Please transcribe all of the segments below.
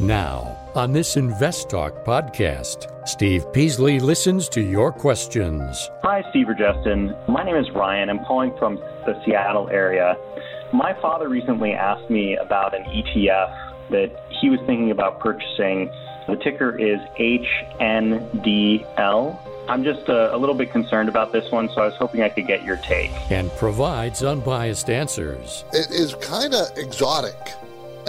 Now, on this Invest Talk podcast, Steve Peasley listens to your questions. Hi, Steve or Justin. My name is Ryan. I'm calling from the Seattle area. My father recently asked me about an ETF that he was thinking about purchasing. The ticker is HNDL. I'm just a, a, little bit concerned about this one, so I was hoping I could get your take. And provides unbiased answers. It is kind of exotic.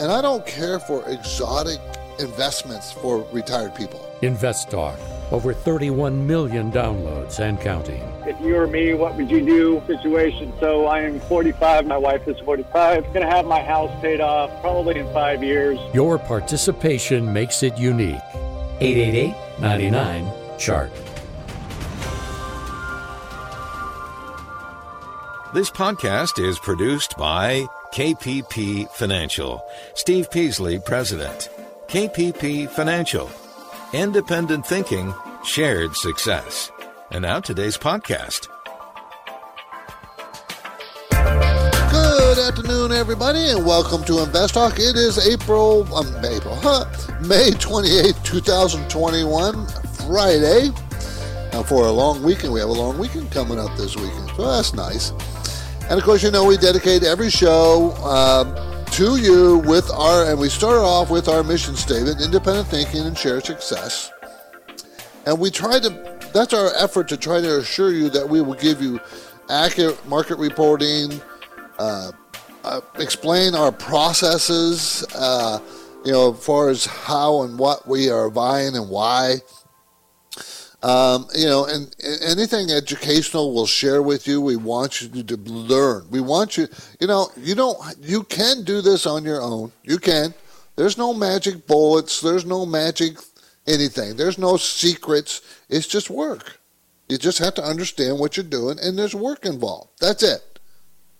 And I don't care for exotic investments for retired people. Invest Talk. Over 31 million downloads and counting. If you were me, what would you do? Situation. So I am 45. My wife is 45. Going to have my house paid off probably in five years. Your participation makes it unique. 888 99 Chart. This podcast is produced by KPP Financial. Steve Peasley, President. KPP Financial. Independent thinking, shared success. And now today's podcast. Good afternoon, everybody, and welcome to Invest Talk. It is April, um, April, huh? May 28, 2021, Friday. Now, for a long weekend, we have a long weekend coming up this weekend, so that's nice. And of course, you know, we dedicate every show um, to you with our, and we start off with our mission statement independent thinking and share success. And we try to, that's our effort to try to assure you that we will give you accurate market reporting, uh, uh, explain our processes, uh, you know, as far as how and what we are buying and why. Um, you know, and, and, anything educational we'll share with you. We want you to learn. We want you, you know, you don't, you can do this on your own. You can. There's no magic bullets. There's no magic anything. There's no secrets. It's just work. You just have to understand what you're doing, and there's work involved. That's it.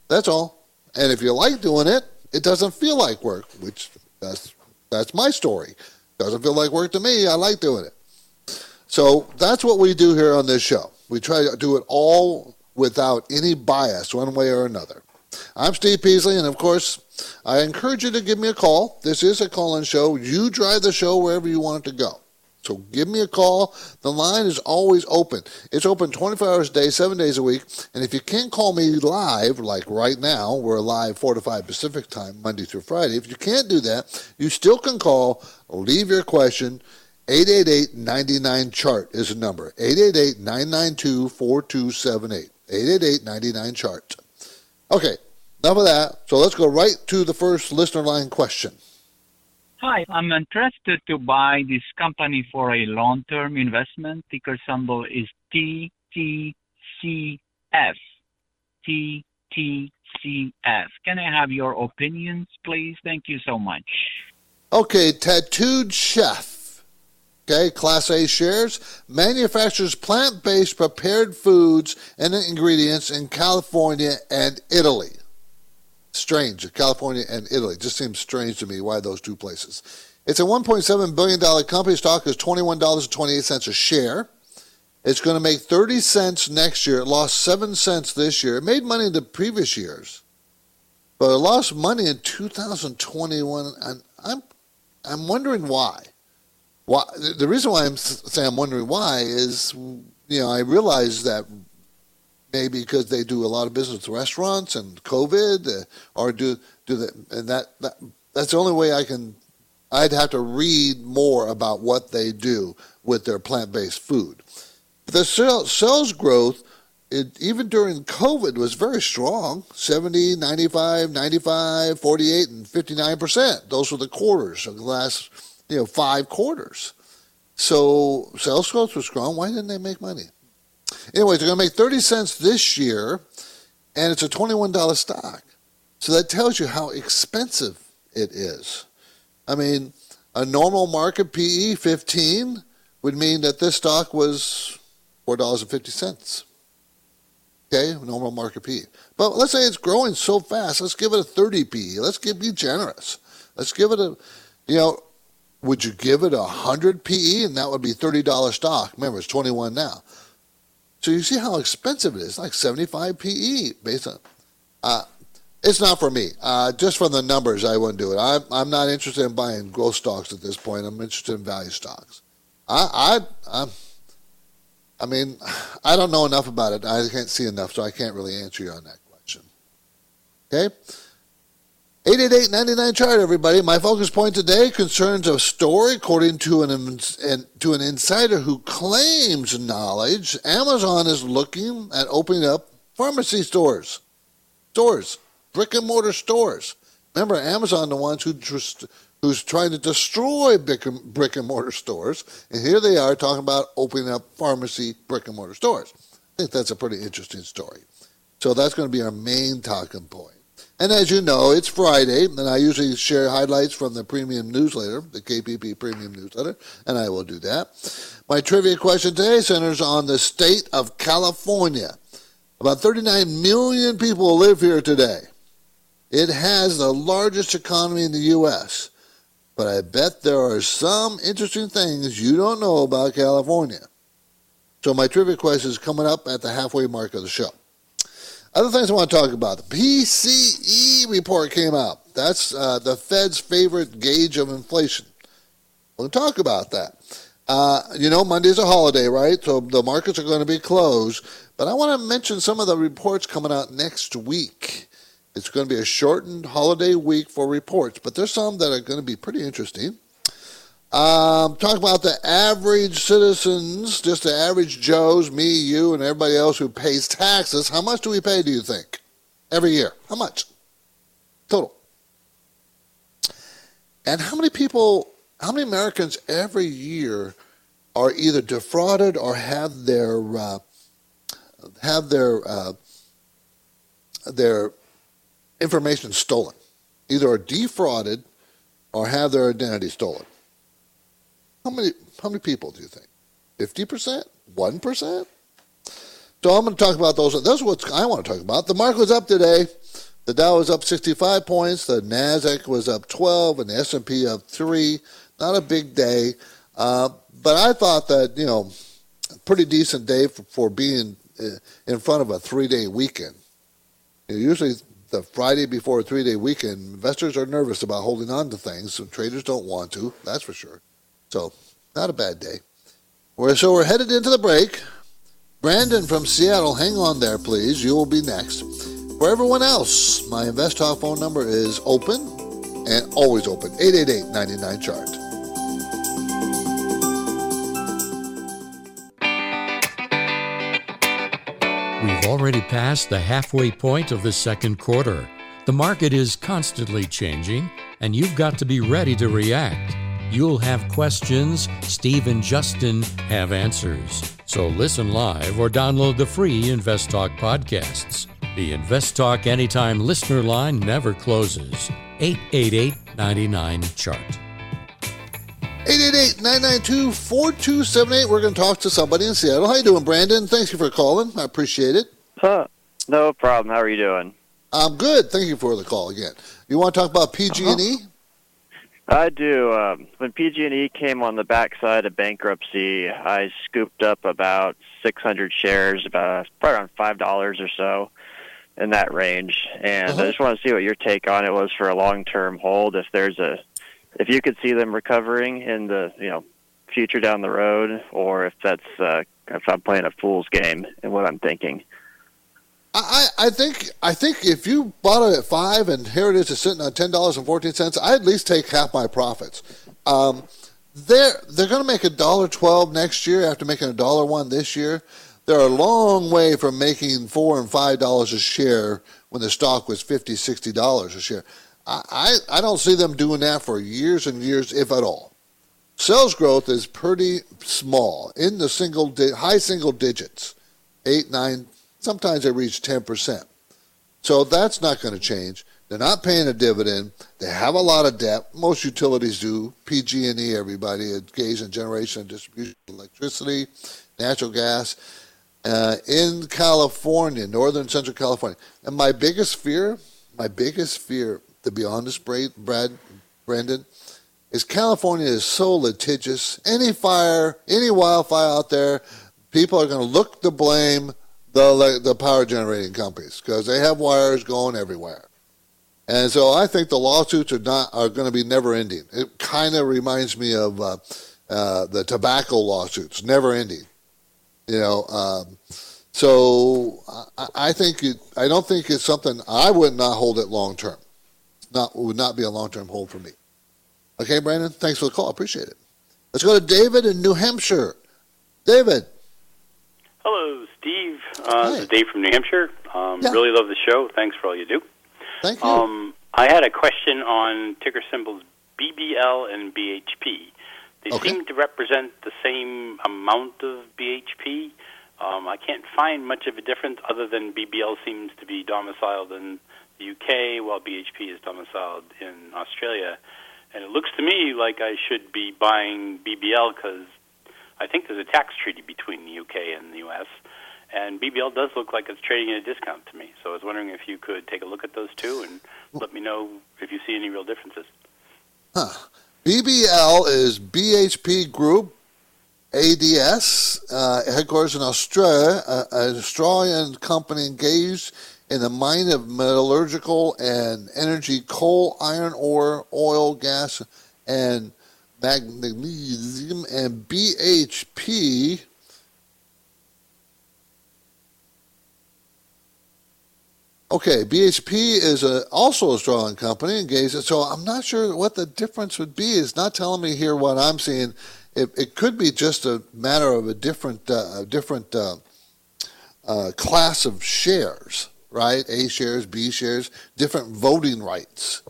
That's all. And if you like doing it, it doesn't feel like work, which that's that's my story. Doesn't feel like work to me. I like doing it. So that's what we do here on this show. We try to do it all without any bias, one way or another. I'm Steve Peasley, and of course, I encourage you to give me a call. This is a call in show. You drive the show wherever you want it to go. So give me a call. The line is always open. It's open 24 hours a day, seven days a week. And if you can't call me live, like right now, we're live 4 to 5 Pacific time, Monday through Friday. If you can't do that, you still can call, leave your question, 888-99-CHART is the number. 888-992-4278. 888-99-CHART. Okay, enough of that. So let's go right to the first listener line question. Hi, I'm interested to buy this company for a long-term investment. Ticker symbol is TTCF. TTCF. Can I have your opinions, please? Thank you so much. Okay, Tattooed Chef Okay, Class A shares manufactures plant based prepared foods and ingredients in California and Italy. Strange, California and Italy. Just seems strange to me why those two places. It's a $1.7 billion company. Stock is $21.28 a share. It's going to make 30 cents next year. It lost 7 cents this year. It made money in the previous years, but it lost money in 2021. And I'm, I'm wondering why. Why, the reason why I'm saying I'm wondering why is, you know, I realize that maybe because they do a lot of business with restaurants and COVID, uh, or do do that, and that, that that's the only way I can. I'd have to read more about what they do with their plant-based food. The sales growth, it, even during COVID, was very strong 70, 95, 95, 48, and 59%. Those were the quarters of the last you know, five quarters. So sales growth was strong. Why didn't they make money? Anyways, they're going to make 30 cents this year, and it's a $21 stock. So that tells you how expensive it is. I mean, a normal market PE 15 would mean that this stock was $4.50. Okay, normal market PE. But let's say it's growing so fast. Let's give it a 30 PE. Let's give, be generous. Let's give it a, you know, would you give it a 100 PE and that would be $30 stock? Remember, it's 21 now. So you see how expensive it is, like 75 PE based on. Uh, it's not for me. Uh, just from the numbers, I wouldn't do it. I'm, I'm not interested in buying growth stocks at this point. I'm interested in value stocks. I, I, I'm, I mean, I don't know enough about it. I can't see enough, so I can't really answer you on that question. Okay? 888-99 chart, everybody. My focus point today concerns a story according to an, an, to an insider who claims knowledge. Amazon is looking at opening up pharmacy stores. Stores brick and mortar stores. Remember, Amazon, the ones who just, who's trying to destroy brick and, brick and mortar stores, and here they are talking about opening up pharmacy brick and mortar stores. I think that's a pretty interesting story. So that's going to be our main talking point. And as you know, it's Friday, and I usually share highlights from the premium newsletter, the KPP premium newsletter, and I will do that. My trivia question today centers on the state of California. About 39 million people live here today. It has the largest economy in the U.S., but I bet there are some interesting things you don't know about California. So my trivia question is coming up at the halfway mark of the show. Other things I want to talk about. The PCE report came out. That's uh, the Fed's favorite gauge of inflation. We'll talk about that. Uh, you know, Monday's a holiday, right? So the markets are going to be closed. But I want to mention some of the reports coming out next week. It's going to be a shortened holiday week for reports, but there's some that are going to be pretty interesting. Um, talk about the average citizens, just the average Joes, me, you, and everybody else who pays taxes. How much do we pay, do you think? Every year. How much? Total. And how many people, how many Americans every year are either defrauded or have their, uh, have their, uh, their information stolen, either are defrauded or have their identity stolen. How many how many people do you think? Fifty percent? One percent? So I'm going to talk about those. That's what I want to talk about. The market was up today. The Dow was up 65 points. The Nasdaq was up 12, and the S&P up three. Not a big day, uh, but I thought that you know, pretty decent day for, for being uh, in front of a three-day weekend. Usually the Friday before a three day weekend, investors are nervous about holding on to things. So traders don't want to, that's for sure. So, not a bad day. We're, so, we're headed into the break. Brandon from Seattle, hang on there, please. You will be next. For everyone else, my InvestTalk phone number is open and always open 888 99 chart. We've already passed the halfway point of the second quarter. The market is constantly changing, and you've got to be ready to react. You'll have questions, Steve and Justin have answers. So listen live or download the free InvestTalk podcasts. The InvestTalk Anytime listener line never closes. 888 99 Chart. 888-992-4278. We're going to talk to somebody in Seattle. How you doing, Brandon? Thank you for calling. I appreciate it. Huh. No problem. How are you doing? I'm good. Thank you for the call again. You want to talk about PG&E? Uh-huh. I do. Um, when PG&E came on the backside of bankruptcy, I scooped up about 600 shares, about probably around five dollars or so, in that range. And uh-huh. I just want to see what your take on it was for a long-term hold. If there's a if you could see them recovering in the you know future down the road, or if that's uh, if I'm playing a fool's game and what I'm thinking. I, I think I think if you bought it at five and here it is sitting at ten dollars and fourteen cents, I at least take half my profits. Um, they're they're going to make a dollar twelve next year after making a dollar one this year. They're a long way from making four and five dollars a share when the stock was fifty, sixty dollars a share. I, I don't see them doing that for years and years, if at all. Sales growth is pretty small, in the single di- high single digits, eight, nine, sometimes they reach ten percent. So that's not going to change. They're not paying a dividend. They have a lot of debt. Most utilities do. PG&E, everybody, engaged in generation and distribution of electricity, natural gas. Uh, in California, northern central California. And my biggest fear, my biggest fear to be honest, Brad, Brandon, is California is so litigious. Any fire, any wildfire out there, people are going to look to blame the the power generating companies because they have wires going everywhere. And so I think the lawsuits are not are going to be never ending. It kind of reminds me of uh, uh, the tobacco lawsuits, never ending. You know, um, so I, I think it, I don't think it's something I would not hold it long term. Not would not be a long term hold for me. Okay, Brandon, thanks for the call. Appreciate it. Let's go to David in New Hampshire. David. Hello. Uh, this is Dave from New Hampshire. Um, yeah. Really love the show. Thanks for all you do. Thank you. Um, I had a question on ticker symbols BBL and BHP. They okay. seem to represent the same amount of BHP. Um, I can't find much of a difference other than BBL seems to be domiciled in the UK while BHP is domiciled in Australia. And it looks to me like I should be buying BBL because I think there's a tax treaty between the UK and the US. And BBL does look like it's trading at a discount to me. So I was wondering if you could take a look at those two and let me know if you see any real differences. Huh. BBL is BHP Group ADS, uh, headquarters in Australia, uh, an Australian company engaged in the mine of metallurgical and energy coal, iron ore, oil, gas, and magnesium, and BHP Okay, BHP is a, also a Australian company, engaged. So I'm not sure what the difference would be. It's not telling me here what I'm seeing. It, it could be just a matter of a different, uh, a different uh, uh, class of shares, right? A shares, B shares, different voting rights.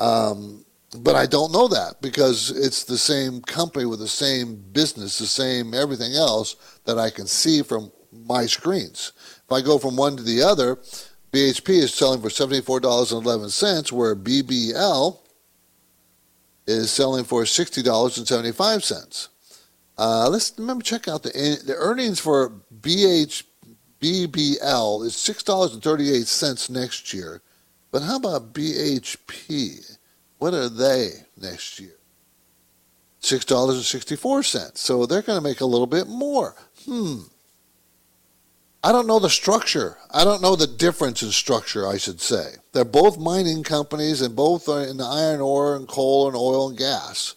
Um, but I don't know that because it's the same company with the same business, the same everything else that I can see from my screens. If I go from one to the other, BHP is selling for $74.11, where BBL is selling for $60.75. Uh, let's remember check out the the earnings for BH BBL is six dollars and thirty eight cents next year, but how about BHP? What are they next year? Six dollars and sixty four cents. So they're going to make a little bit more. Hmm. I don't know the structure. I don't know the difference in structure, I should say. They're both mining companies and both are in the iron ore and coal and oil and gas.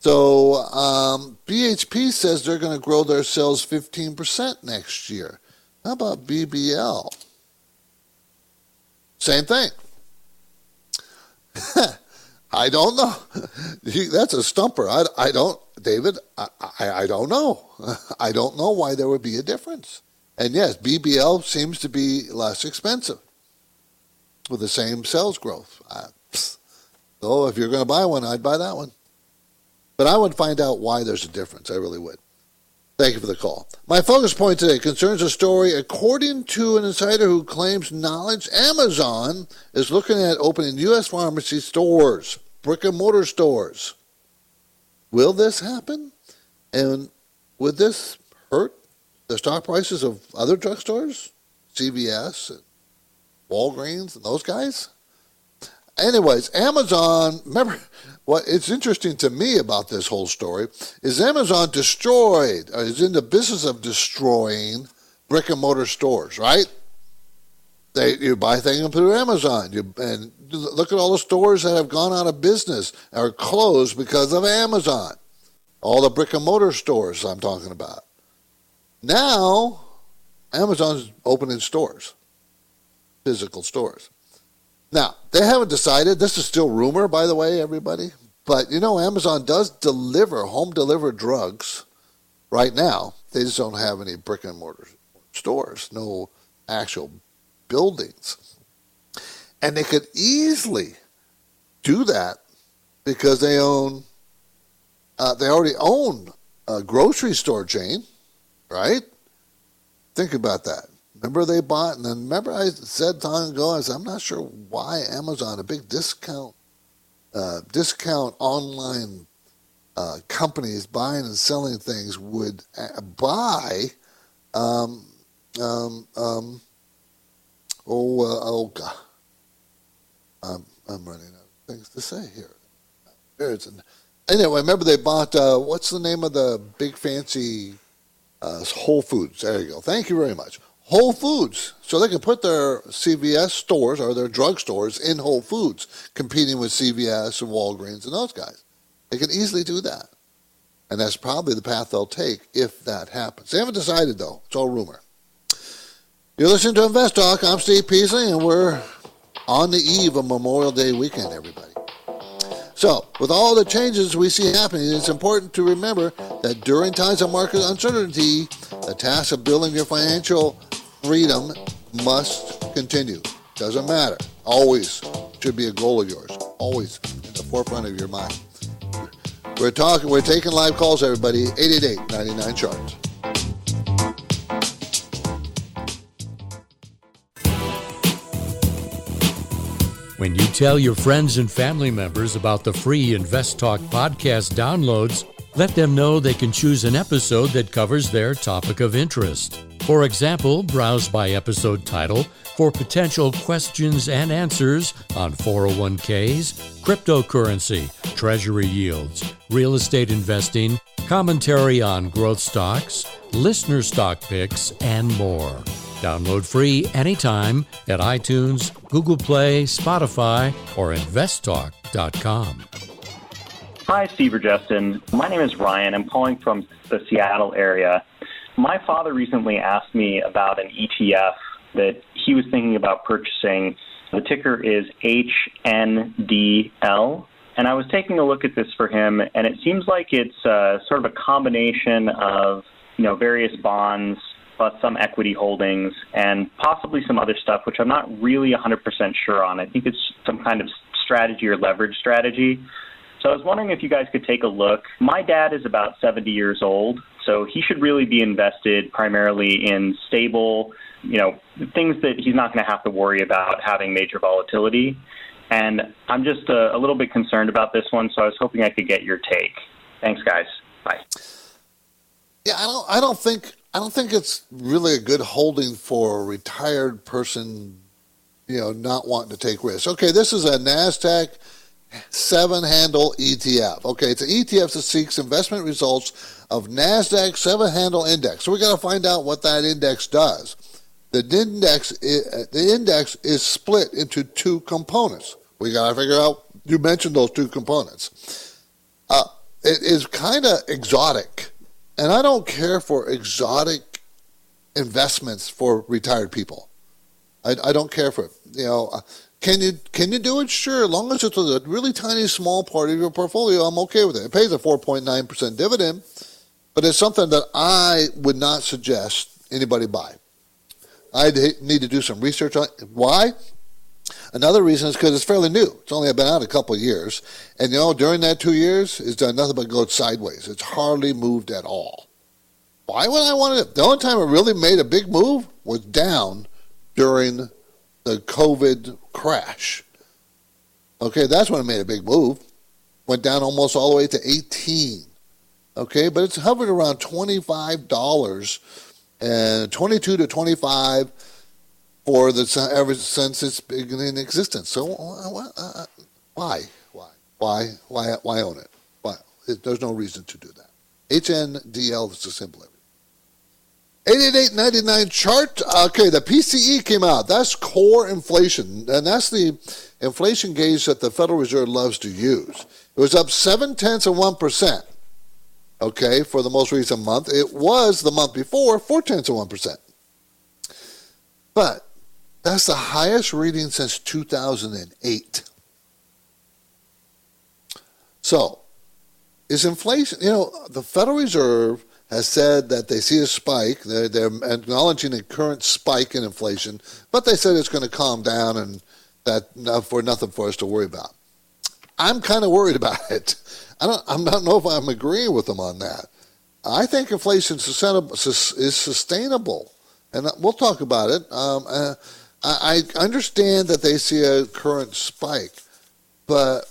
So um, BHP says they're going to grow their sales 15% next year. How about BBL? Same thing. I don't know. That's a stumper. I, I don't, David, I, I, I don't know. I don't know why there would be a difference. And yes, BBL seems to be less expensive with the same sales growth. so if you're going to buy one, I'd buy that one. But I would find out why there's a difference. I really would. Thank you for the call. My focus point today concerns a story according to an insider who claims knowledge Amazon is looking at opening U.S. pharmacy stores, brick and mortar stores. Will this happen? And would this hurt the stock prices of other drugstores, CVS and Walgreens and those guys. Anyways, Amazon, remember what it's interesting to me about this whole story is Amazon destroyed, is in the business of destroying brick and mortar stores, right? They, you buy things through Amazon. You, and look at all the stores that have gone out of business or closed because of Amazon. All the brick and mortar stores I'm talking about. Now, Amazon's opening stores, physical stores. Now, they haven't decided. This is still rumor, by the way, everybody. But you know, Amazon does deliver home delivered drugs right now. They just don't have any brick and mortar stores, no actual buildings. And they could easily do that because they own, uh, they already own a grocery store chain right? Think about that. Remember they bought, and then remember I said time ago, I said, I'm not sure why Amazon, a big discount, uh, discount online uh, companies buying and selling things would uh, buy, um, um, um, oh, uh, oh God, I'm, I'm running out of things to say here. Anyway, remember they bought, uh, what's the name of the big fancy uh, Whole Foods. There you go. Thank you very much. Whole Foods. So they can put their CVS stores or their drug stores in Whole Foods, competing with CVS and Walgreens and those guys. They can easily do that. And that's probably the path they'll take if that happens. They haven't decided, though. It's all rumor. You're listening to Invest Talk. I'm Steve Peasley, and we're on the eve of Memorial Day weekend, everybody. So, with all the changes we see happening, it's important to remember that during times of market uncertainty, the task of building your financial freedom must continue. Doesn't matter. Always should be a goal of yours. Always in the forefront of your mind. We're talking, we're taking live calls, everybody. 888 99 Charts. When you tell your friends and family members about the free Invest Talk podcast downloads, let them know they can choose an episode that covers their topic of interest. For example, browse by episode title for potential questions and answers on 401ks, cryptocurrency, treasury yields, real estate investing, commentary on growth stocks, listener stock picks, and more. Download free anytime at iTunes, Google Play, Spotify, or investtalk.com. Hi, Steve or Justin. My name is Ryan. I'm calling from the Seattle area. My father recently asked me about an ETF that he was thinking about purchasing. The ticker is HNDL. And I was taking a look at this for him, and it seems like it's uh, sort of a combination of you know various bonds plus some equity holdings and possibly some other stuff, which I'm not really 100% sure on. I think it's some kind of strategy or leverage strategy. So I was wondering if you guys could take a look. My dad is about 70 years old, so he should really be invested primarily in stable, you know, things that he's not going to have to worry about having major volatility. And I'm just a, a little bit concerned about this one, so I was hoping I could get your take. Thanks, guys. Bye. Yeah, I don't. I don't think. I don't think it's really a good holding for a retired person. You know, not wanting to take risks. Okay, this is a Nasdaq seven handle ETF. Okay, it's an ETF that seeks investment results of Nasdaq seven handle index. So we got to find out what that index does. The index, is, the index is split into two components. We got to figure out. You mentioned those two components. Uh, it is kind of exotic and I don't care for exotic investments for retired people. I, I don't care for it. You know, uh, can you can you do it? Sure, as long as it's a really tiny small part of your portfolio, I'm okay with it. It pays a 4.9 percent dividend, but it's something that I would not suggest anybody buy. I need to do some research on it. why. Another reason is because it's fairly new. It's only been out a couple years. And you know, during that two years, it's done nothing but go sideways. It's hardly moved at all. Why would I want it? The only time it really made a big move was down during the COVID crash. Okay, that's when it made a big move. Went down almost all the way to 18. Okay, but it's hovered around $25 and 22 to 25 for the ever since its beginning in existence. So uh, uh, why, why, why, why, why own it? Why? There's no reason to do that. HNDL is the symbol. 888.99 chart. Okay, the PCE came out. That's core inflation, and that's the inflation gauge that the Federal Reserve loves to use. It was up seven tenths of one percent. Okay, for the most recent month, it was the month before four tenths of one percent. But that's the highest reading since 2008. So, is inflation, you know, the Federal Reserve has said that they see a spike. They're, they're acknowledging a current spike in inflation, but they said it's going to calm down and that for nothing for us to worry about. I'm kind of worried about it. I don't, I don't know if I'm agreeing with them on that. I think inflation is sustainable, and we'll talk about it. Um, uh, I, understand that they see a current spike, but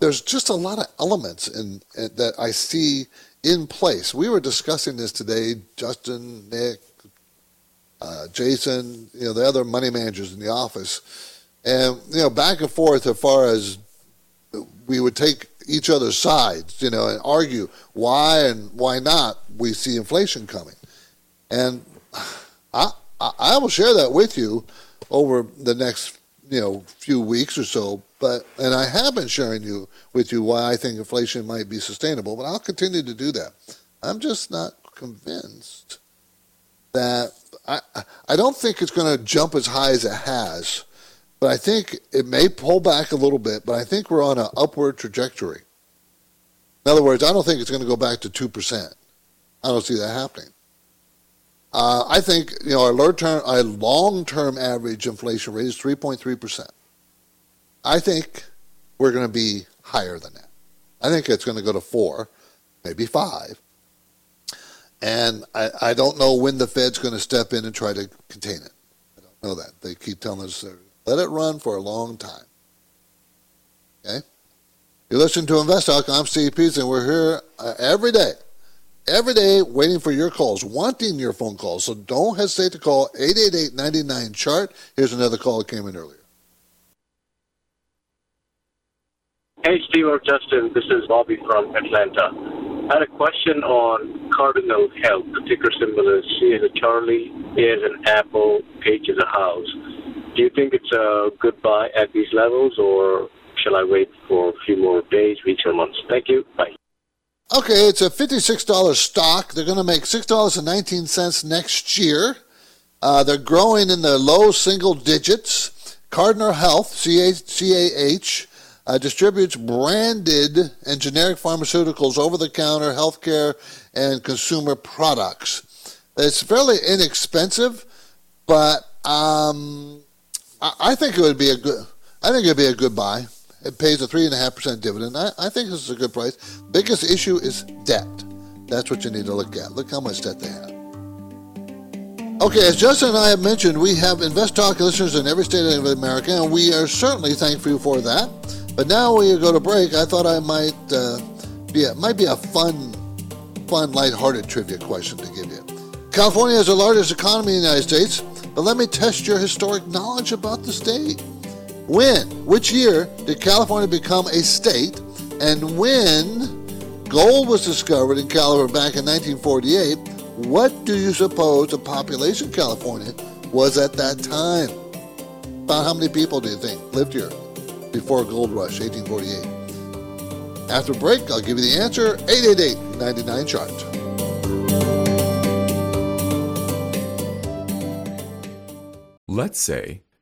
there's just a lot of elements in, in, that I see in place. We were discussing this today, Justin, Nick, uh, Jason, you know, the other money managers in the office, and you know, back and forth as far as we would take each other's sides, you know, and argue why and why not we see inflation coming, and I I, I will share that with you over the next you know few weeks or so. But and I have been sharing you with you why I think inflation might be sustainable. But I'll continue to do that. I'm just not convinced that I I don't think it's going to jump as high as it has. But I think it may pull back a little bit. But I think we're on an upward trajectory. In other words, I don't think it's going to go back to two percent. I don't see that happening. Uh, I think you know our long-term, our long-term average inflation rate is 3.3 percent. I think we're going to be higher than that. I think it's going to go to four, maybe five. And I, I don't know when the Fed's going to step in and try to contain it. I don't know that. They keep telling us let it run for a long time. Okay? You listen to Invest Talk. I'm Steve Peasley, and we're here uh, every day every day waiting for your calls, wanting your phone calls. So don't hesitate to call 888-99-CHART. Here's another call that came in earlier. Hey, Steve or Justin. This is Bobby from Atlanta. I had a question on Cardinal Health. The ticker symbol is C as a Charlie, A as an apple, H as a house. Do you think it's a good buy at these levels, or shall I wait for a few more days, weeks, or months? Thank you. Bye. Okay, it's a $56 stock. They're going to make $6.19 next year. Uh, they're growing in the low single digits. Cardinal Health, CAH, uh, distributes branded and generic pharmaceuticals, over the counter healthcare, and consumer products. It's fairly inexpensive, but um, I, I think it would be a good. I think it'd be a good buy. It pays a 3.5% dividend. I, I think this is a good price. Biggest issue is debt. That's what you need to look at. Look how much debt they have. Okay, as Justin and I have mentioned, we have Invest Talk listeners in every state of America, and we are certainly thankful for that. But now we go to break. I thought I might uh, be a, might be a fun, fun, lighthearted trivia question to give you. California is the largest economy in the United States, but let me test your historic knowledge about the state. When? Which year did California become a state? And when gold was discovered in California back in 1948, what do you suppose the population of California was at that time? About how many people do you think lived here before gold rush, 1848? After break, I'll give you the answer 888 99 chart. Let's say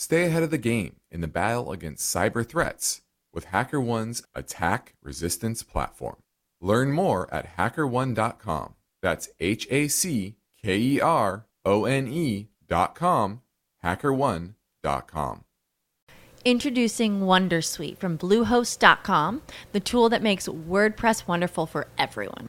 stay ahead of the game in the battle against cyber threats with HackerOne's attack resistance platform. Learn more at hackerone.com. That's H A C K E R O N E.com, hackerone.com. Introducing Wondersuite from Bluehost.com, the tool that makes WordPress wonderful for everyone.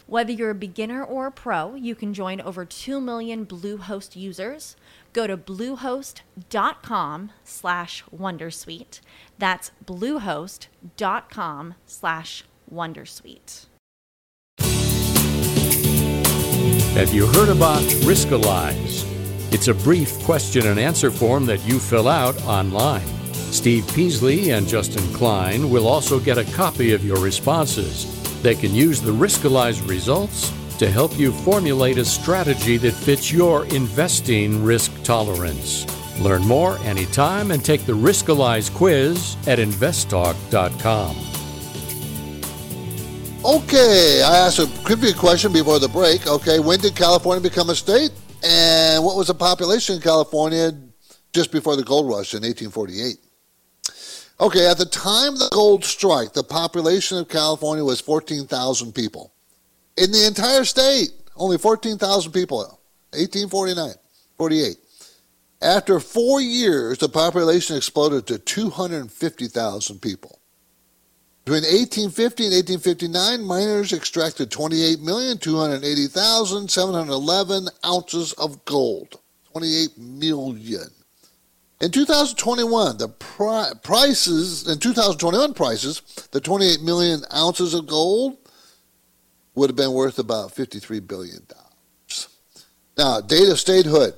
Whether you're a beginner or a pro, you can join over 2 million Bluehost users. Go to bluehost.com slash wondersuite. That's bluehost.com slash wondersuite. Have you heard about Riskalyze? It's a brief question and answer form that you fill out online. Steve Peasley and Justin Klein will also get a copy of your responses. They can use the Riskalyze results to help you formulate a strategy that fits your investing risk tolerance. Learn more anytime and take the Riskalyze quiz at investtalk.com. Okay, I asked a trivia question before the break. Okay, when did California become a state? And what was the population in California just before the gold rush in 1848? Okay, at the time of the gold strike, the population of California was 14,000 people. In the entire state, only 14,000 people, 1849, 48. After four years, the population exploded to 250,000 people. Between 1850 and 1859, miners extracted 28,280,711 ounces of gold. 28 million. In 2021, the pri- prices, in 2021 prices, the 28 million ounces of gold would have been worth about $53 billion. Now, date of statehood,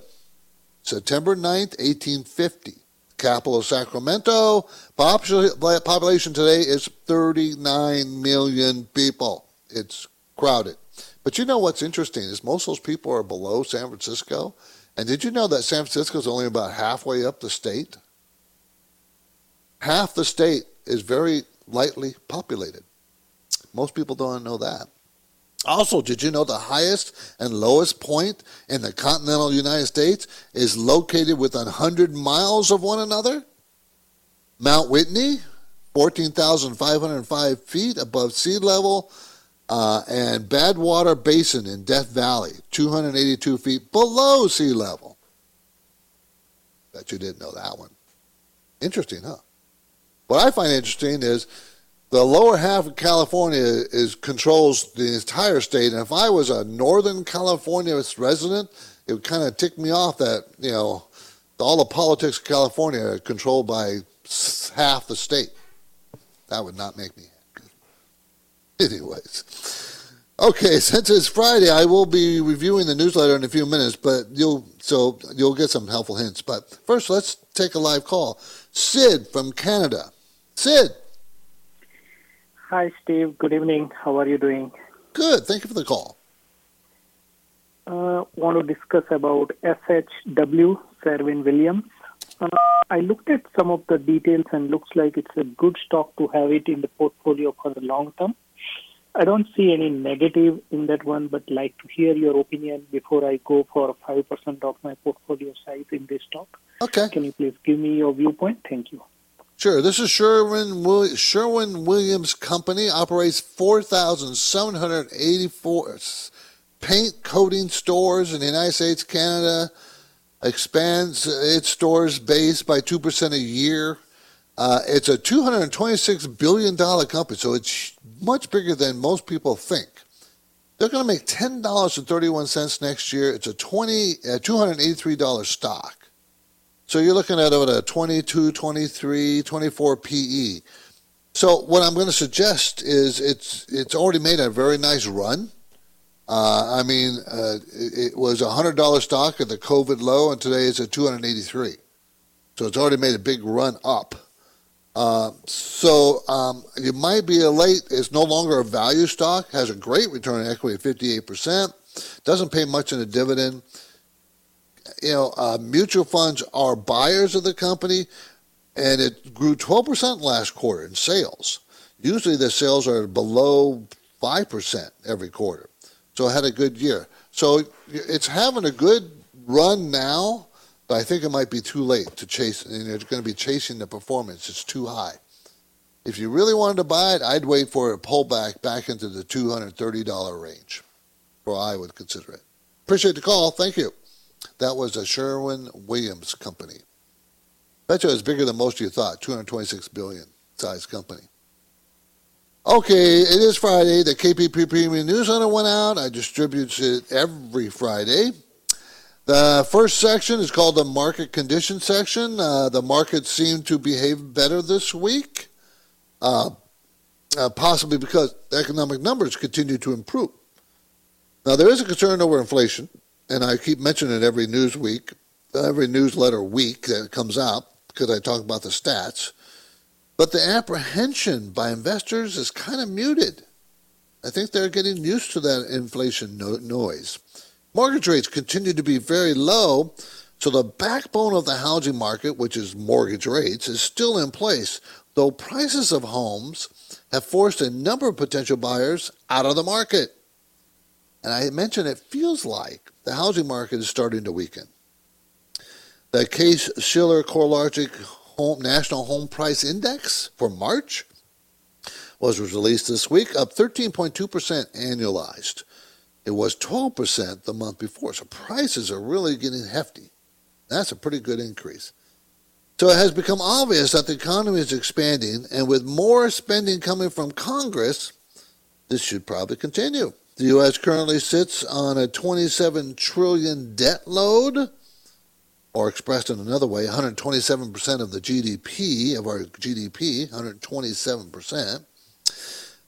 September 9th, 1850. Capital of Sacramento. Population today is 39 million people. It's crowded. But you know what's interesting is most of those people are below San Francisco. And did you know that San Francisco is only about halfway up the state? Half the state is very lightly populated. Most people don't know that. Also, did you know the highest and lowest point in the continental United States is located within 100 miles of one another? Mount Whitney, 14,505 feet above sea level, uh, and Badwater Basin in Death Valley, 282 feet below sea level. Bet you didn't know that one. Interesting, huh? What I find interesting is the lower half of California is controls the entire state, and if I was a Northern California resident, it would kind of tick me off that you know all the politics of California are controlled by half the state. That would not make me happy. Anyways, okay, since it's Friday, I will be reviewing the newsletter in a few minutes, but you'll so you'll get some helpful hints. But first, let's take a live call. Sid from Canada. Sid. Hi, Steve. Good evening. How are you doing? Good. Thank you for the call. Uh, want to discuss about SHW, Sherwin Williams. Uh, I looked at some of the details and looks like it's a good stock to have it in the portfolio for the long term. I don't see any negative in that one, but like to hear your opinion before I go for 5% of my portfolio size in this stock. Okay. Can you please give me your viewpoint? Thank you. Sure. This is Sherwin, Sherwin Williams Company, operates 4,784 paint coating stores in the United States, Canada, expands its stores base by 2% a year. Uh, it's a $226 billion company, so it's much bigger than most people think. They're going to make $10.31 next year. It's a 20, uh, $283 stock. So you're looking at about a 22, 23, 24 PE. So what I'm going to suggest is it's it's already made a very nice run. Uh, I mean, uh, it, it, was a hundred dollar stock at the COVID low, and today it's at 283. So it's already made a big run up. Uh, so um, you might be a late. It's no longer a value stock. Has a great return on equity of 58 percent. Doesn't pay much in a dividend you know, uh, mutual funds are buyers of the company, and it grew 12% last quarter in sales. Usually the sales are below 5% every quarter. So it had a good year. So it's having a good run now, but I think it might be too late to chase. And you're going to be chasing the performance. It's too high. If you really wanted to buy it, I'd wait for a pullback back into the $230 range, or I would consider it. Appreciate the call. Thank you. That was a Sherwin Williams company. Bet you it's bigger than most of you thought. 226 billion size company. Okay, it is Friday. The KPP Premium Newsletter went out. I distribute it every Friday. The first section is called the market condition section. Uh, the market seemed to behave better this week, uh, uh, possibly because economic numbers continue to improve. Now, there is a concern over inflation and I keep mentioning it every news week, every newsletter week that comes out because I talk about the stats. But the apprehension by investors is kind of muted. I think they're getting used to that inflation no- noise. Mortgage rates continue to be very low, so the backbone of the housing market, which is mortgage rates, is still in place, though prices of homes have forced a number of potential buyers out of the market. And I mentioned it feels like the housing market is starting to weaken. The Case Shiller CoreLogic Home, National Home Price Index for March was released this week, up 13.2% annualized. It was 12% the month before, so prices are really getting hefty. That's a pretty good increase. So it has become obvious that the economy is expanding, and with more spending coming from Congress, this should probably continue. The U.S. currently sits on a 27 trillion debt load, or expressed in another way, 127% of the GDP, of our GDP, 127%.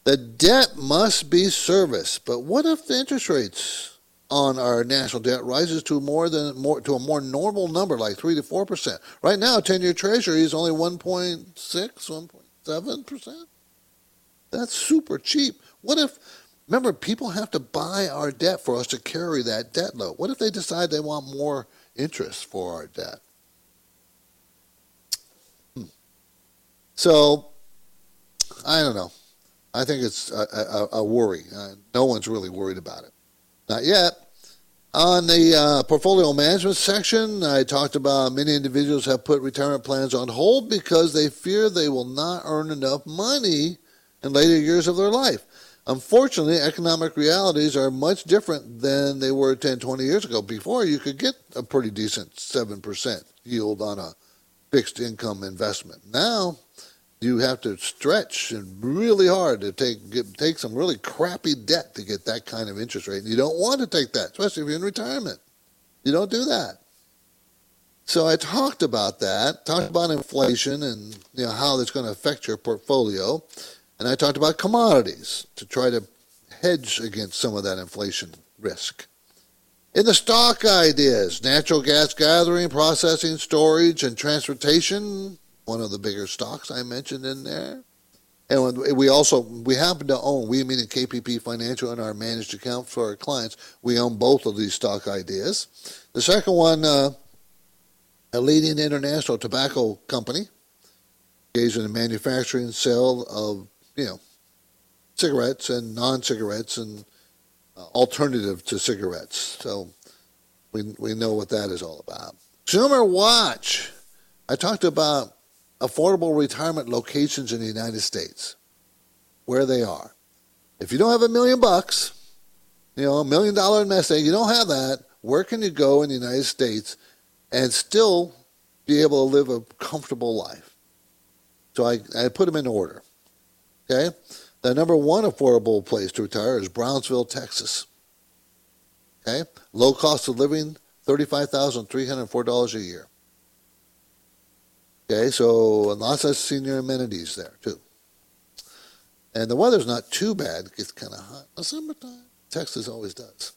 The debt must be serviced, but what if the interest rates on our national debt rises to more than more to a more normal number, like three to four percent? Right now, ten-year Treasury is only 1.6, 1.7 percent. That's super cheap. What if Remember, people have to buy our debt for us to carry that debt load. What if they decide they want more interest for our debt? Hmm. So, I, I don't know. I think it's a, a, a worry. Uh, no one's really worried about it. Not yet. On the uh, portfolio management section, I talked about many individuals have put retirement plans on hold because they fear they will not earn enough money in later years of their life. Unfortunately, economic realities are much different than they were 10, 20 years ago. Before, you could get a pretty decent 7% yield on a fixed income investment. Now, you have to stretch and really hard to take get, take some really crappy debt to get that kind of interest rate. And you don't want to take that, especially if you're in retirement. You don't do that. So I talked about that, talked about inflation and you know how that's going to affect your portfolio, and I talked about commodities to try to hedge against some of that inflation risk. In the stock ideas, natural gas gathering, processing, storage, and transportation, one of the bigger stocks I mentioned in there. And we also we happen to own we meaning KPP Financial and our managed account for our clients. We own both of these stock ideas. The second one, uh, a leading international tobacco company, engaged in the manufacturing and sale of you know cigarettes and non-cigarettes and uh, alternative to cigarettes. So we, we know what that is all about. Consumer Watch. I talked about affordable retirement locations in the United States, where they are. If you don't have a million bucks, you know, a million dollar investment, you don't have that, where can you go in the United States and still be able to live a comfortable life? So I, I put them in order. Okay? The number one affordable place to retire is Brownsville, Texas. Okay? Low cost of living, $35,304 a year. Okay, so lots of senior amenities there too. And the weather's not too bad. It gets kind of hot in the summertime. Texas always does.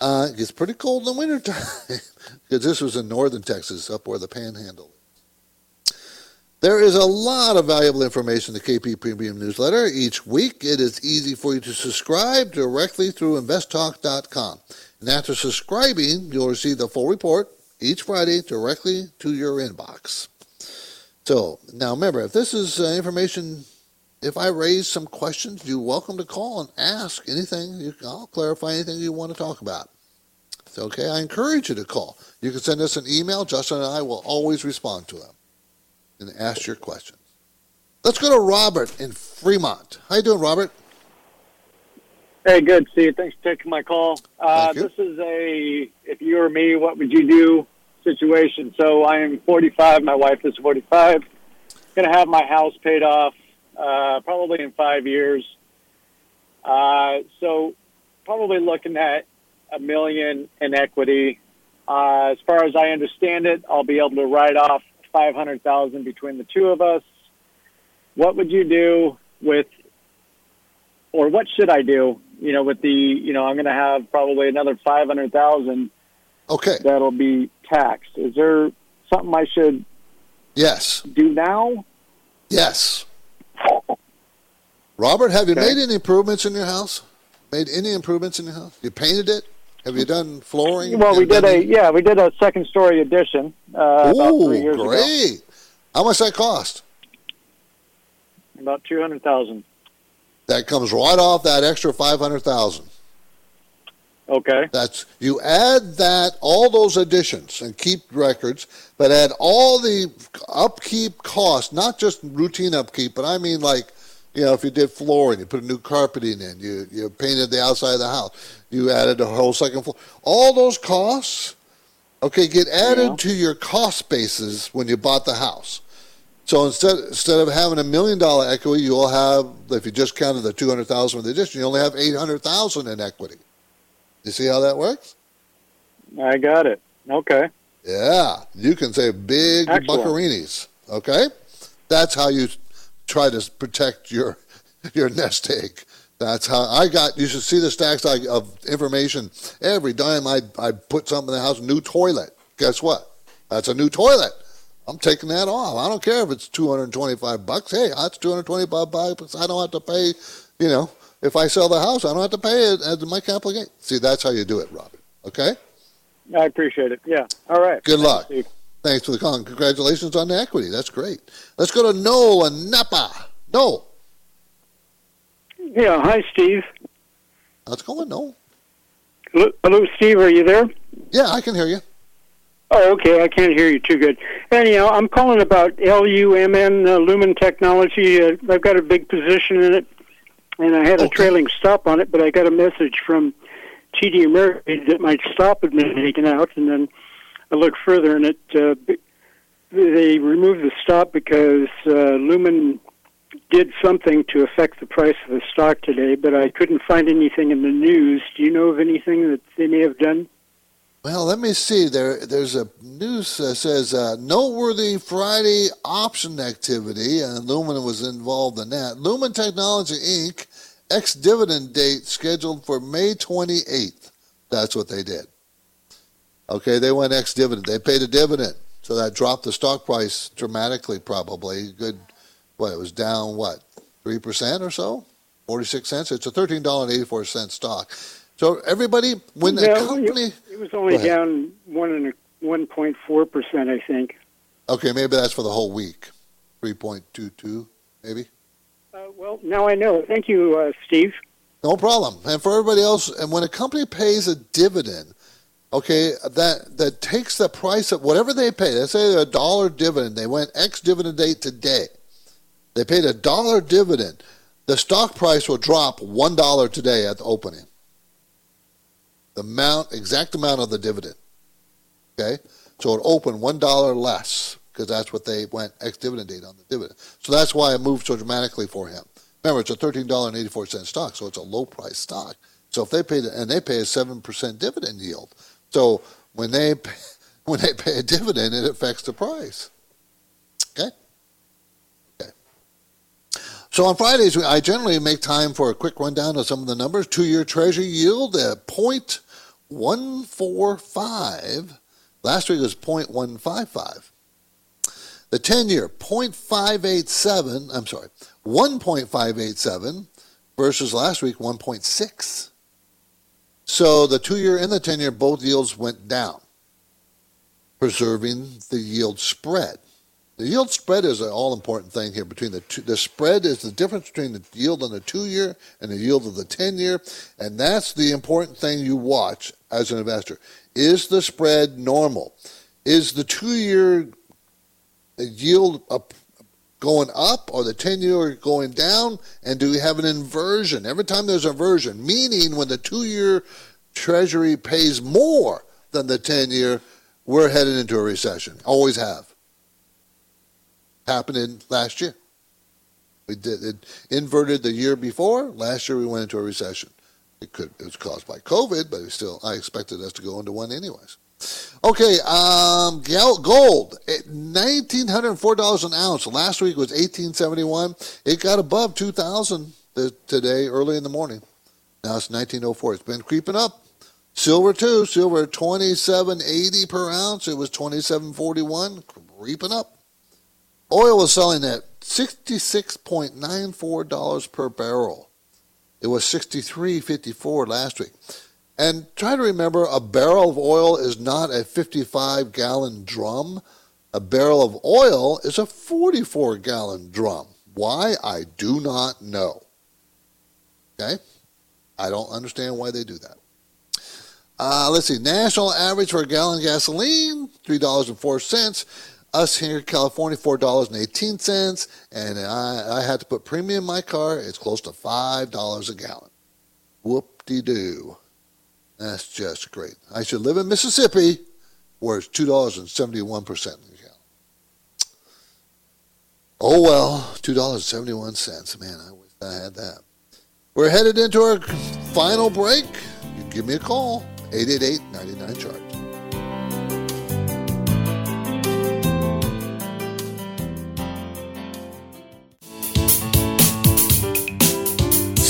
Uh, it gets pretty cold in the wintertime because this was in northern Texas, up where the panhandle is. There is a lot of valuable information in the KP Premium newsletter. Each week, it is easy for you to subscribe directly through investtalk.com. And after subscribing, you'll receive the full report each Friday directly to your inbox. So now remember, if this is uh, information, if I raise some questions, you're welcome to call and ask anything. You, I'll clarify anything you want to talk about. It's okay. I encourage you to call. You can send us an email. Justin and I will always respond to them and ask your questions. Let's go to Robert in Fremont. How you doing, Robert? Hey, good. See you. Thanks for taking my call. Uh, this is a if you were me, what would you do situation. So I am 45. My wife is 45. Going to have my house paid off uh, probably in five years. Uh, so probably looking at a million in equity. Uh, as far as I understand it, I'll be able to write off 500,000 between the two of us. What would you do with, or what should I do? You know, with the, you know, I'm going to have probably another 500,000 Okay. That'll be taxed. Is there something I should yes do now? Yes. Robert, have you okay. made any improvements in your house? Made any improvements in your house? You painted it? Have you done flooring? Well, we did a yeah, we did a second story addition uh, Ooh, about three years great. ago. How much that cost? About two hundred thousand. That comes right off that extra five hundred thousand. Okay. That's you add that all those additions and keep records, but add all the upkeep costs, not just routine upkeep, but I mean like, you know, if you did flooring, you put a new carpeting in, you you painted the outside of the house, you added a whole second floor. All those costs, okay, get added yeah. to your cost basis when you bought the house. So instead instead of having a million dollar equity, you'll have if you just counted the two hundred thousand with the addition, you only have eight hundred thousand in equity. You see how that works? I got it. Okay. Yeah, you can save big Excellent. buccarinis. Okay, that's how you try to protect your your nest egg. That's how I got. You should see the stacks of information every time I I put something in the house. New toilet. Guess what? That's a new toilet. I'm taking that off. I don't care if it's 225 bucks. Hey, that's 225 bucks. I don't have to pay. You know, if I sell the house, I don't have to pay it as my capital gain. See, that's how you do it, Robert. Okay? I appreciate it. Yeah. All right. Good luck. Thanks, Thanks for the call. Congratulations on the equity. That's great. Let's go to Noel and Napa. Noel. Yeah, hi, Steve. How's it going? No. Hello, Steve. Are you there? Yeah, I can hear you. Oh, okay. I can't hear you too good. Anyhow, I'm calling about LUMN uh, Lumen Technology. Uh, I've got a big position in it, and I had a trailing stop on it, but I got a message from TD Ameritrade that my stop had been taken out, and then I looked further, and it uh, they removed the stop because uh, Lumen did something to affect the price of the stock today, but I couldn't find anything in the news. Do you know of anything that they may have done? Well, let me see. There, there's a news that says uh, noteworthy Friday option activity, and Lumen was involved in that. Lumen Technology Inc. ex dividend date scheduled for May 28th. That's what they did. Okay, they went ex dividend. They paid a dividend, so that dropped the stock price dramatically. Probably good. What it was down what three percent or so, forty six cents. It's a thirteen dollar and eighty four cent stock. So everybody, when the company, it was only down one and one point four percent, I think. Okay, maybe that's for the whole week, three point two two, maybe. Uh, well, now I know. Thank you, uh, Steve. No problem. And for everybody else, and when a company pays a dividend, okay, that that takes the price of whatever they pay. Let's say a dollar dividend. They went ex dividend date today. They paid a dollar dividend. The stock price will drop one dollar today at the opening the amount, exact amount of the dividend. Okay, so it opened one dollar less because that's what they went ex dividend date on the dividend. So that's why it moved so dramatically for him. Remember, it's a thirteen dollar and eighty four cent stock, so it's a low price stock. So if they pay and they pay a seven percent dividend yield, so when they pay, when they pay a dividend, it affects the price. Okay. Okay. So on Fridays, I generally make time for a quick rundown of some of the numbers. Two-year Treasury yield at point 145. Last week was 0.155. The 10 year 0.587, I'm sorry, 1.587 versus last week 1.6. So the 2 year and the 10 year both yields went down, preserving the yield spread. The yield spread is an all important thing here between the two. The spread is the difference between the yield on the two year and the yield of the 10 year. And that's the important thing you watch as an investor. Is the spread normal? Is the two year yield up, going up or the 10 year going down? And do we have an inversion? Every time there's an inversion, meaning when the two year treasury pays more than the 10 year, we're headed into a recession. Always have happened in last year. We did it inverted the year before. Last year we went into a recession. It could it was caused by COVID, but it still I expected us to go into one anyways. Okay, um, gold at nineteen hundred four dollars an ounce. Last week was eighteen seventy one. It got above two thousand today, early in the morning. Now it's nineteen oh four. It's been creeping up. Silver too. Silver twenty seven eighty per ounce. It was twenty seven forty one. Creeping up. Oil was selling at $66.94 per barrel. It was 63.54 last week. And try to remember a barrel of oil is not a 55 gallon drum. A barrel of oil is a 44 gallon drum. Why? I do not know. Okay? I don't understand why they do that. Uh, let's see. National average for a gallon gasoline, $3.04. Us here in California, four dollars and I, I had to put premium in my car. It's close to five dollars a gallon. Whoop de doo. That's just great. I should live in Mississippi, where it's two dollars and seventy one percent. Oh well, two dollars and seventy one cents. Man, I wish I had that. We're headed into our final break. You give me a call, 888 99 Chart.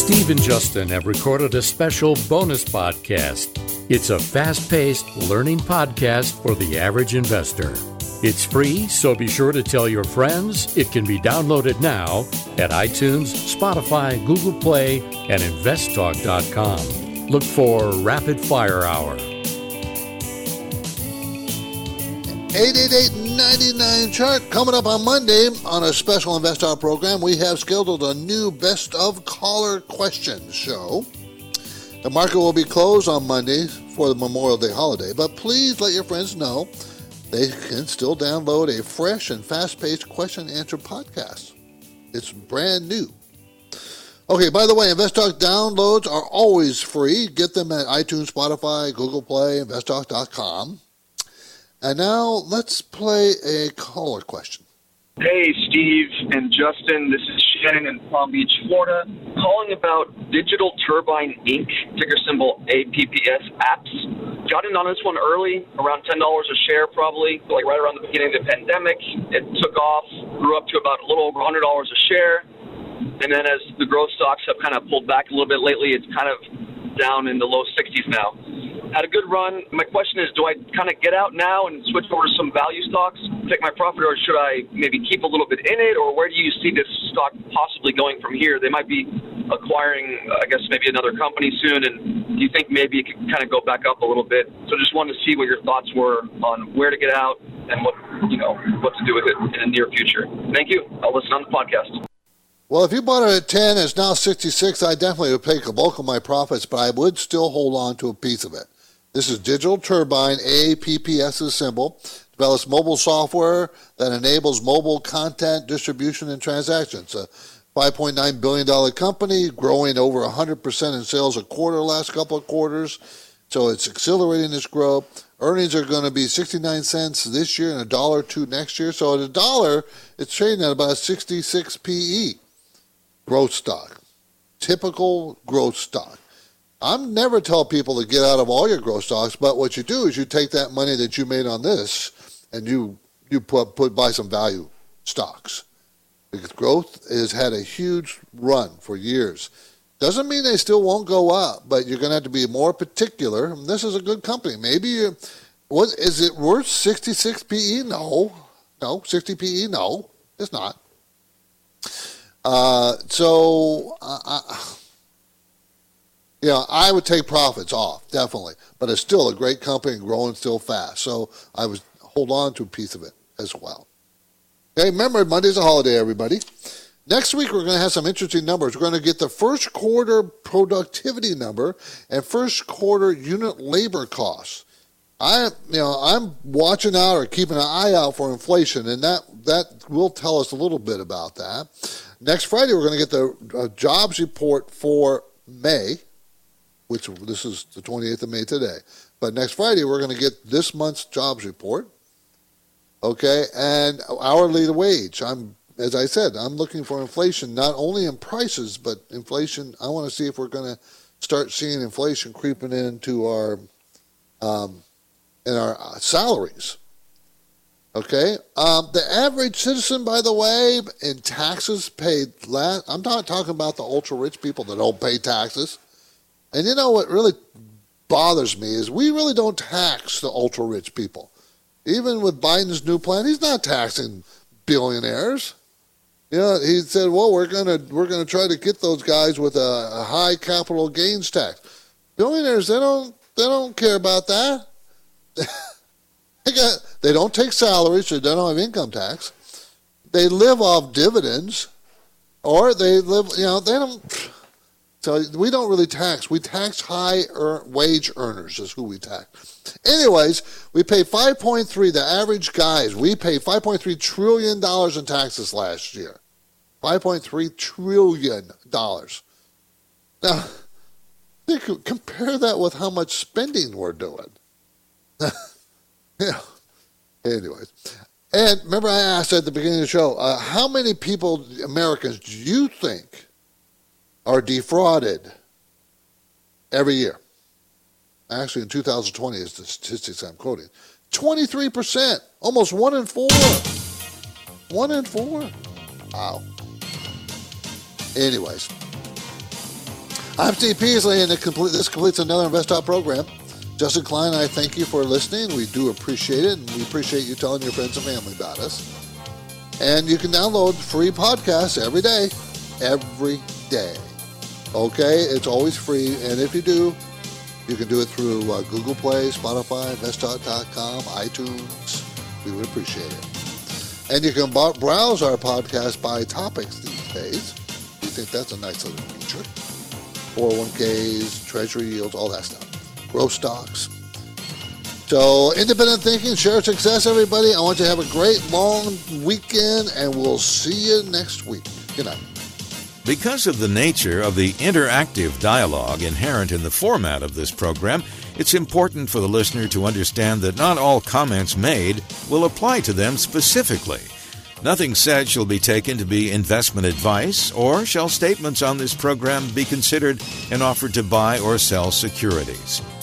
Steve and Justin have recorded a special bonus podcast. It's a fast paced learning podcast for the average investor. It's free, so be sure to tell your friends. It can be downloaded now at iTunes, Spotify, Google Play, and investtalk.com. Look for Rapid Fire Hour. 888-99 chart coming up on Monday on a special InvestTalk program. We have scheduled a new best of caller questions show. The market will be closed on Monday for the Memorial Day holiday, but please let your friends know they can still download a fresh and fast-paced question and answer podcast. It's brand new. Okay, by the way, InvestTalk downloads are always free. Get them at iTunes, Spotify, Google Play, investtalk.com. And now let's play a caller question. Hey, Steve and Justin. This is Shannon in Palm Beach, Florida, calling about Digital Turbine Inc., ticker symbol APPS apps. Got in on this one early, around $10 a share, probably, like right around the beginning of the pandemic. It took off, grew up to about a little over $100 a share. And then as the growth stocks have kind of pulled back a little bit lately, it's kind of down in the low 60s now had a good run. My question is, do I kind of get out now and switch over to some value stocks, take my profit, or should I maybe keep a little bit in it, or where do you see this stock possibly going from here? They might be acquiring, I guess, maybe another company soon, and do you think maybe it could kind of go back up a little bit? So just wanted to see what your thoughts were on where to get out and what you know what to do with it in the near future. Thank you. I'll listen on the podcast. Well, if you bought it at 10, it's now 66, I definitely would take a bulk of my profits, but I would still hold on to a piece of it. This is Digital Turbine, APPS is symbol, develops mobile software that enables mobile content distribution and transactions. A $5.9 billion company, growing over 100% in sales a quarter last couple of quarters. So it's accelerating its growth. Earnings are going to be 69 cents this year and a dollar two next year. So at a dollar, it's trading at about 66 PE. Growth stock. Typical growth stock. I'm never tell people to get out of all your growth stocks, but what you do is you take that money that you made on this and you you put put buy some value stocks. Because growth has had a huge run for years. Doesn't mean they still won't go up, but you're going to have to be more particular. This is a good company. Maybe you, what is it worth 66 PE? No, no, 60 PE? No, it's not. Uh, so. Uh, you know, I would take profits off, definitely. But it's still a great company growing still fast. So I would hold on to a piece of it as well. Okay, remember, Monday's a holiday, everybody. Next week, we're going to have some interesting numbers. We're going to get the first quarter productivity number and first quarter unit labor costs. I, you know, I'm watching out or keeping an eye out for inflation, and that that will tell us a little bit about that. Next Friday, we're going to get the uh, jobs report for May, which this is the 28th of May today. But next Friday, we're going to get this month's jobs report. Okay, and hourly wage. I'm, as I said, I'm looking for inflation not only in prices, but inflation. I want to see if we're going to start seeing inflation creeping into our, um, in our uh, salaries. Okay, um, the average citizen, by the way, in taxes paid. I'm not talking about the ultra rich people that don't pay taxes. And you know what really bothers me is we really don't tax the ultra rich people. Even with Biden's new plan, he's not taxing billionaires. You know, he said, "Well, we're gonna we're gonna try to get those guys with a, a high capital gains tax." Billionaires, they don't they don't care about that. they don't take salaries, they don't have income tax. They live off dividends, or they live. You know, they don't so we don't really tax. We tax high er- wage earners is who we tax. Anyways, we pay 5.3. The average guys we pay 5.3 trillion dollars in taxes last year. 5.3 trillion dollars. Now, compare that with how much spending we're doing. yeah. Anyways, and remember I asked at the beginning of the show, uh, how many people, Americans, do you think? are defrauded every year. Actually, in 2020 is the statistics I'm quoting. 23%, almost one in four. One in four. Wow. Anyways, I'm Steve Peasley, and complete, this completes another InvestTalk program. Justin Klein, I thank you for listening. We do appreciate it, and we appreciate you telling your friends and family about us. And you can download free podcasts every day, every day. Okay, it's always free, and if you do, you can do it through uh, Google Play, Spotify, investtalk.com, iTunes, We would appreciate it. And you can browse our podcast by topics these days. We think that's a nice little feature. 401ks, treasury yields, all that stuff. Growth stocks. So, independent thinking, share success, everybody. I want you to have a great long weekend, and we'll see you next week. Good night. Because of the nature of the interactive dialogue inherent in the format of this program, it's important for the listener to understand that not all comments made will apply to them specifically. Nothing said shall be taken to be investment advice, or shall statements on this program be considered an offer to buy or sell securities.